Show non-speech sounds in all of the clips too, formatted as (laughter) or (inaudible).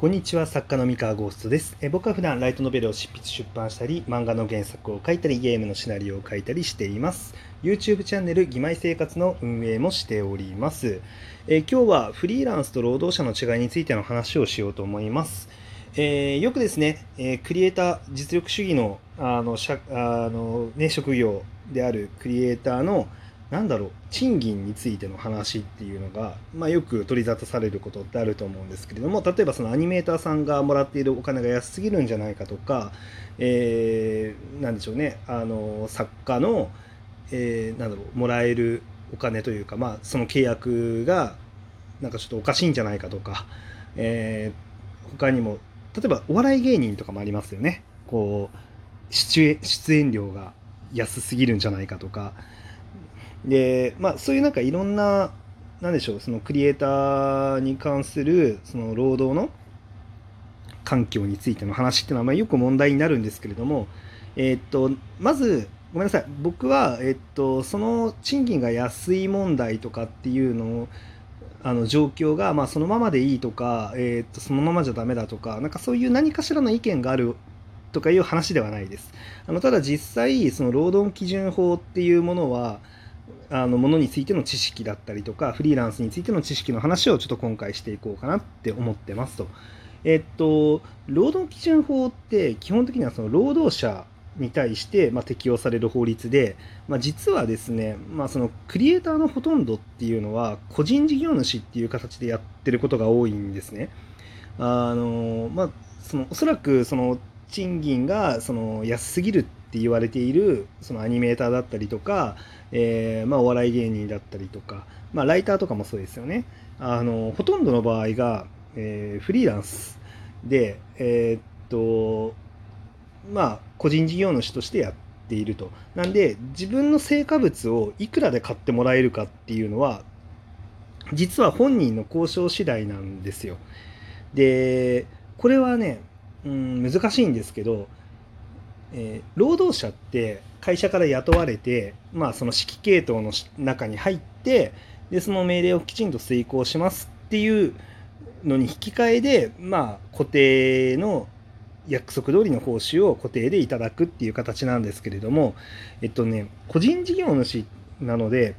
こんにちは作家の三河ゴーストです。え僕は普段ライトノベルを執筆出版したり漫画の原作を書いたりゲームのシナリオを書いたりしています。YouTube チャンネル「義妹生活」の運営もしております。え今日はフリーランスと労働者の違いについての話をしようと思います。えー、よくですね、えー、クリエイター実力主義のあのしゃあの、ね、職業であるクリエイターのなんだろう賃金についての話っていうのが、まあ、よく取り沙汰されることってあると思うんですけれども例えばそのアニメーターさんがもらっているお金が安すぎるんじゃないかとか、えー、なんでしょうねあの作家の、えー、なんだろうもらえるお金というか、まあ、その契約がなんかちょっとおかしいんじゃないかとか、えー、他にも例えばお笑い芸人とかもありますよねこう出演料が安すぎるんじゃないかとか。で、まあ、そういうなんかいろんな、なんでしょう、そのクリエイターに関する、その労働の環境についての話っていうのは、まあ、よく問題になるんですけれども、えー、っと、まず、ごめんなさい、僕は、えー、っと、その賃金が安い問題とかっていうのを、あの状況が、まあ、そのままでいいとか、えー、っとそのままじゃダメだとかなんかそういう何かしらの意見があるとかいう話ではないです。あのただ実際その労働基準法っていうものはあのものについての知識だったりとかフリーランスについての知識の話をちょっと今回していこうかなって思ってますと。えっと労働基準法って基本的にはその労働者に対して、まあ、適用される法律で、まあ、実はですね、まあ、そのクリエイターのほとんどっていうのは個人事業主っていう形でやってることが多いんですね。あのまあ、そのおそらくその賃金がその安すぎるっって言われているそのアニメーターだったりとか、えー、まあ、お笑い芸人だったりとか、まあ、ライターとかもそうですよね。あのほとんどの場合が、えー、フリーランスで、えー、っとまあ個人事業主としてやっていると。なんで自分の成果物をいくらで買ってもらえるかっていうのは実は本人の交渉次第なんですよ。でこれはね、うん、難しいんですけどえー、労働者って会社から雇われて、まあ、その指揮系統の中に入ってでその命令をきちんと遂行しますっていうのに引き換えで、まあ、固定の約束通りの報酬を固定でいただくっていう形なんですけれども、えっとね、個人事業主なので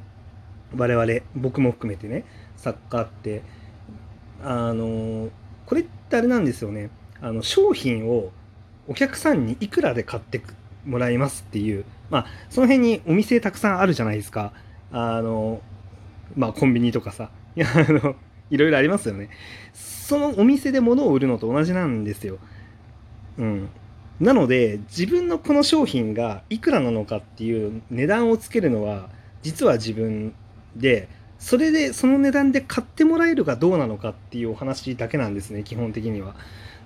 我々僕も含めてね作家ってあのこれってあれなんですよね。あの商品をお客さんにいくらで買ってもらいますっていう、まあ、その辺にお店たくさんあるじゃないですか。あの、まあ、コンビニとかさ。いや、あの、いろいろありますよね。そのお店で物を売るのと同じなんですよ。うん。なので、自分のこの商品がいくらなのかっていう値段をつけるのは、実は自分で、それで、その値段で買ってもらえるかどうなのかっていうお話だけなんですね、基本的には。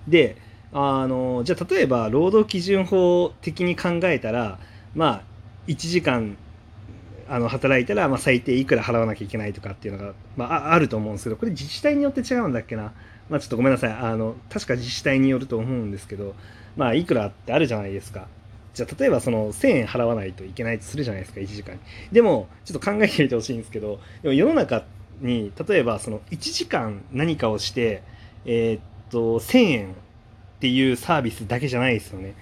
で、あのじゃあ例えば労働基準法的に考えたらまあ1時間あの働いたら、まあ、最低いくら払わなきゃいけないとかっていうのが、まあ、あると思うんですけどこれ自治体によって違うんだっけな、まあ、ちょっとごめんなさい。あの確か自治体によると思うんですけどまあいくらってあるじゃないですか。じゃあ例えばその1000円払わないといけないとするじゃないですか1時間に。でもちょっと考えてみてほしいんですけどでも世の中に例えばその1時間何かをしてえー、っと1000円っていうサービスだけじゃないですよね。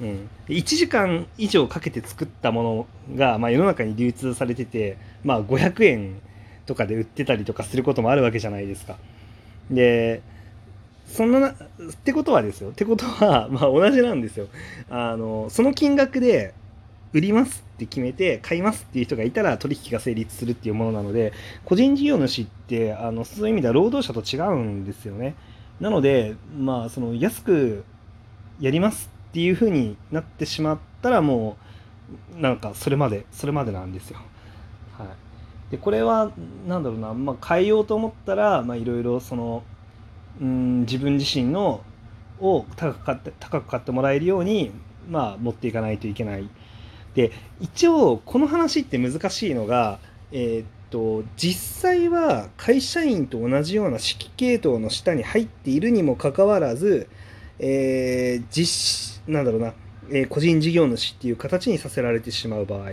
うん、1時間以上かけて作ったものが、まあ、世の中に流通されてて、まあ、500円とかで売ってたりとかすることもあるわけじゃないですか。でそんなってことはですよってことは、(laughs) まあ、同じなんですよあのその金額で売りますって決めて買いますっていう人がいたら取引が成立するっていうものなので個人事業主ってあのそういう意味では労働者と違うんですよね。なので、まあ、その安くやりますっていうふうになってしまったらもうなんかそれまでそれまでなんですよ。はい、でこれは何だろうな、まあ、変えようと思ったらいろいろそのうん自分自身のを高く買って高く買ってもらえるように、まあ、持っていかないといけない。で一応この話って難しいのが、えー、と実際は会社員と同じような指揮系統の下に入っているにもかかわらず、えー、実なんだろうな、えー、個人事業主っていう形にさせられてしまう場合。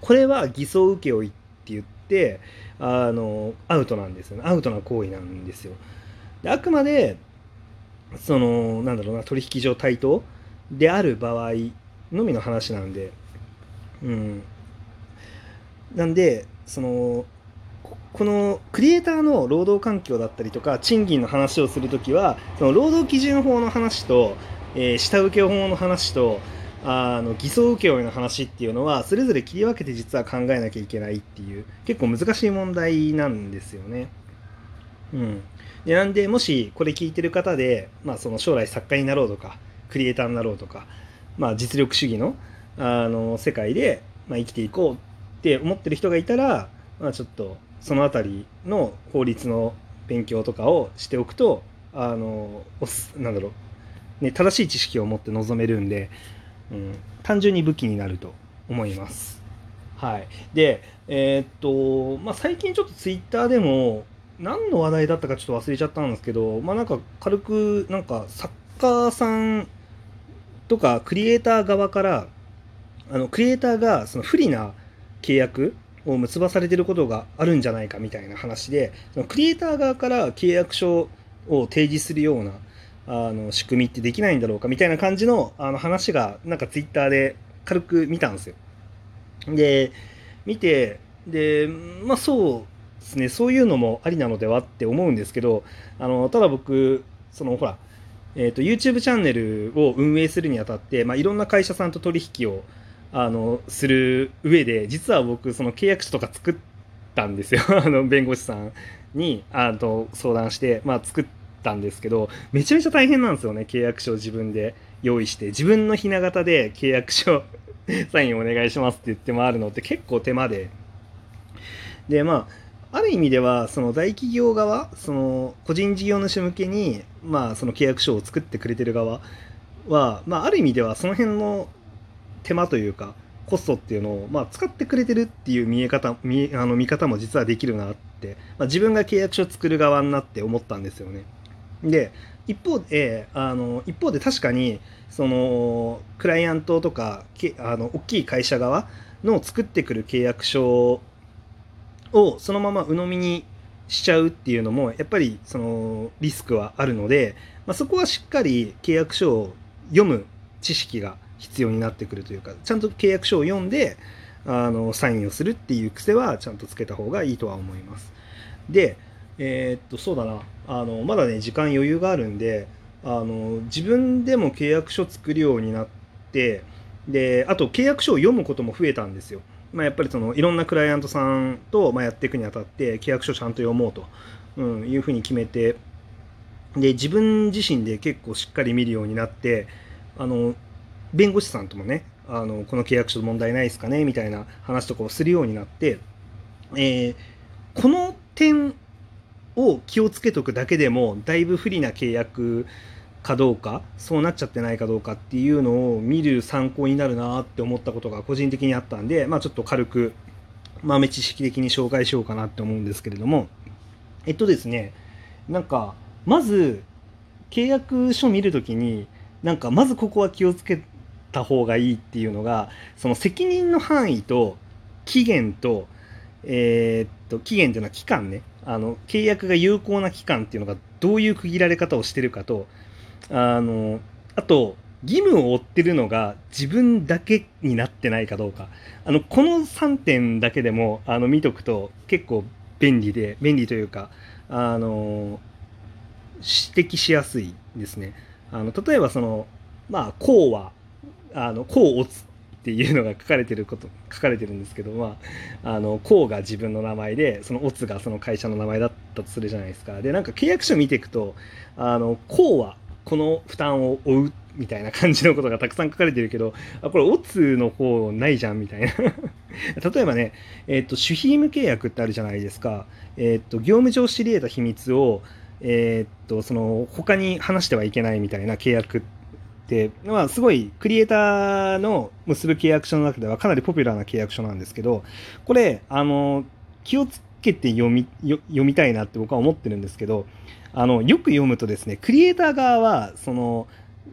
これは偽装請負って言ってあのアウトなんですよね。アウトな行為なんですよ。であくまでそのなんだろうな取引上対等である場合のみの話なんで。うん。なんでそのこのクリエイターの労働環境だったりとか賃金の話をするときはその労働基準法の話と、えー、下請け法の話とあの偽装請負の話っていうのはそれぞれ切り分けて実は考えなきゃいけないっていう結構難しい問題なんですよね。うん、でなんでもしこれ聞いてる方で、まあ、その将来作家になろうとかクリエイターになろうとか、まあ、実力主義のあの世界で、まあ、生きていこうって思ってる人がいたら、まあ、ちょっとその辺りの法律の勉強とかをしておくとあのおすなんだろう、ね、正しい知識を持って臨めるんで、うん、単純に武器になると思います。はい、で、えー、っとまあ、最近ちょっとツイッターでも何の話題だったかちょっと忘れちゃったんですけど、まあ、なんか軽くなんか作家さんとかクリエイター側からあのクリエイターがその不利な契約を結ばされてることがあるんじゃないかみたいな話でそのクリエイター側から契約書を提示するようなあの仕組みってできないんだろうかみたいな感じのあの話がなんかツイッターで軽く見たんですよ。で見てでまあそうですねそういうのもありなのではって思うんですけどあのただ僕そのほら、えーと、YouTube チャンネルを運営するにあたって、まあ、いろんな会社さんと取引をあのする上で実は僕その契約書とか作ったんですよ。(laughs) あの弁護士さんにあと相談して、まあ、作ったんですけどめちゃめちゃ大変なんですよね契約書を自分で用意して。自分のひな形で契約書サインお願いしますって言って回るのって結構手間で。でまあある意味ではその大企業側その個人事業主向けにまあその契約書を作ってくれてる側は、まあ、ある意味ではその辺の手間というかコストっていうのを、まあ、使ってくれてるっていう見え方見あの見方も実はできるなって、まあ、自分が契約書を作る側になって思ったんですよね。で一方であの一方で確かにそのクライアントとかあの大きい会社側の作ってくる契約書をそのまま鵜呑みにしちゃうっていうのもやっぱりそのリスクはあるので、まあ、そこはしっかり契約書を読む知識が必要になってくるというかちゃんと契約書を読んであのサインをするっていう癖はちゃんとつけた方がいいとは思います。で、えー、っとそうだなあのまだね時間余裕があるんであの自分でも契約書作るようになってであと契約書を読むことも増えたんですよ。まあ、やっぱりそのいろんなクライアントさんと、ま、やっていくにあたって契約書ちゃんと読もうと、うん、いうふうに決めてで自分自身で結構しっかり見るようになってあの弁護士さんともねあのこの契約書問題ないですかねみたいな話とかをするようになって、えー、この点を気をつけとくだけでもだいぶ不利な契約かどうかそうなっちゃってないかどうかっていうのを見る参考になるなって思ったことが個人的にあったんで、まあ、ちょっと軽く豆知識的に紹介しようかなって思うんですけれども。えっとですねなんかまず契約書見るときになんかまずここは気をつけた方がいいっていうのがその責任の範囲と期限と,、えー、っと期限っていうのは期間ねあの契約が有効な期間っていうのがどういう区切られ方をしてるかとあのあと義務を負ってるのが自分だけになってないかどうかあのこの3点だけでもあの見とくと結構便利で便利というかあの指摘しやすいですね。あの例えばそのまあ「こうはあの、こうおつっていうのが書かれてること、(laughs) 書かれてるんですけど、まあ、あの、こうが自分の名前で、そのおつがその会社の名前だったとするじゃないですか。で、なんか契約書見ていくと、あの、こうはこの負担を負うみたいな感じのことがたくさん書かれてるけど、あ、これ、オツの方ないじゃんみたいな (laughs) 例えばね、えっ、ー、と、守秘義務契約ってあるじゃないですか。えっ、ー、と、業務上知り得た秘密を、えっ、と、その、他に話してはいけないみたいな契約、まあ、すごいクリエイターの結ぶ契約書の中ではかなりポピュラーな契約書なんですけど、これ、あの、気をつけて読み、読みたいなって僕は思ってるんですけど、あの、よく読むとですね、クリエイター側は、その、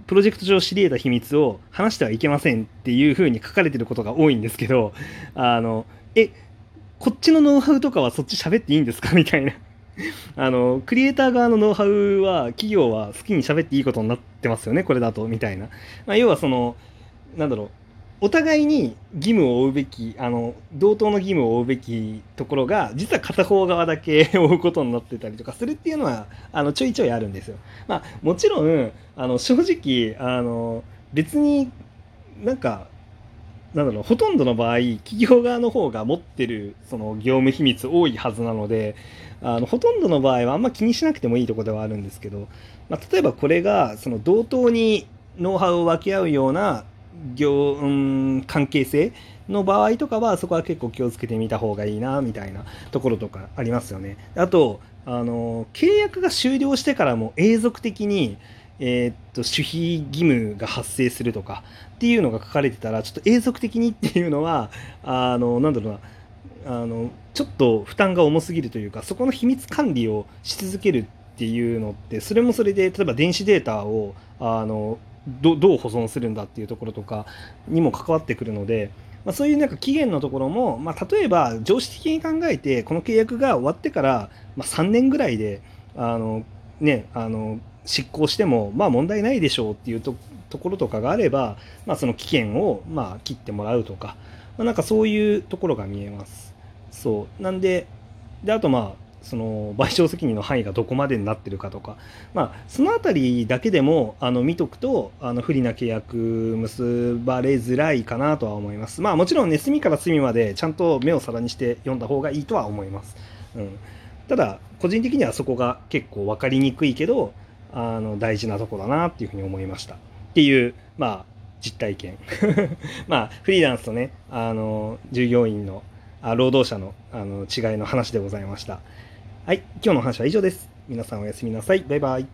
プロジェクト上知り得た秘密を話してはいけませんっていうふうに書かれてることが多いんですけど、あの、え、こっちのノウハウとかはそっち喋っていいんですか？みたいな。あのクリエイター側のノウハウは企業は好きに喋っていいことになってますよねこれだとみたいな、まあ、要はそのなんだろうお互いに義務を負うべきあの同等の義務を負うべきところが実は片方側だけ (laughs) 負うことになってたりとかするっていうのはあのちょいちょいあるんですよ。まあ、もちろんあの正直あの別になんかなんだろうほとんどの場合企業側の方が持ってるその業務秘密多いはずなのであのほとんどの場合はあんま気にしなくてもいいとこではあるんですけど、まあ、例えばこれがその同等にノウハウを分け合うような業、うん、関係性の場合とかはそこは結構気をつけてみた方がいいなみたいなところとかありますよね。あとあの契約が終了してからも永続的にえー、っと守秘義務が発生するとかっていうのが書かれてたらちょっと永続的にっていうのはあのなんだろうなあのちょっと負担が重すぎるというかそこの秘密管理をし続けるっていうのってそれもそれで例えば電子データをあのどどう保存するんだっていうところとかにも関わってくるので、まあ、そういうなんか期限のところも、まあ、例えば常識的に考えてこの契約が終わってから、まあ、3年ぐらいであの、ね、あの執行してもまあ問題ないでしょうっていうとところとかがあれば、まあ、その期限をまあ切ってもらうとか、まあ、なんかそういうところが見えます。そうなんでであとまあその賠償責任の範囲がどこまでになってるかとか、まあ、その辺りだけでもあの見とくとあの不利な契約結ばれづらいかなとは思います。まあもちろんね隅から隅までちゃんと目を皿にして読んだ方がいいとは思います。うん、ただ個人的にはそこが結構分かりにくいけどあの大事なとこだなっていうふうに思いました。っていうまあ実体験 (laughs) まあフリーランスとねあの従業員の労働者のあの違いの話でございました。はい、今日の話は以上です。皆さんおやすみなさい。バイバイ。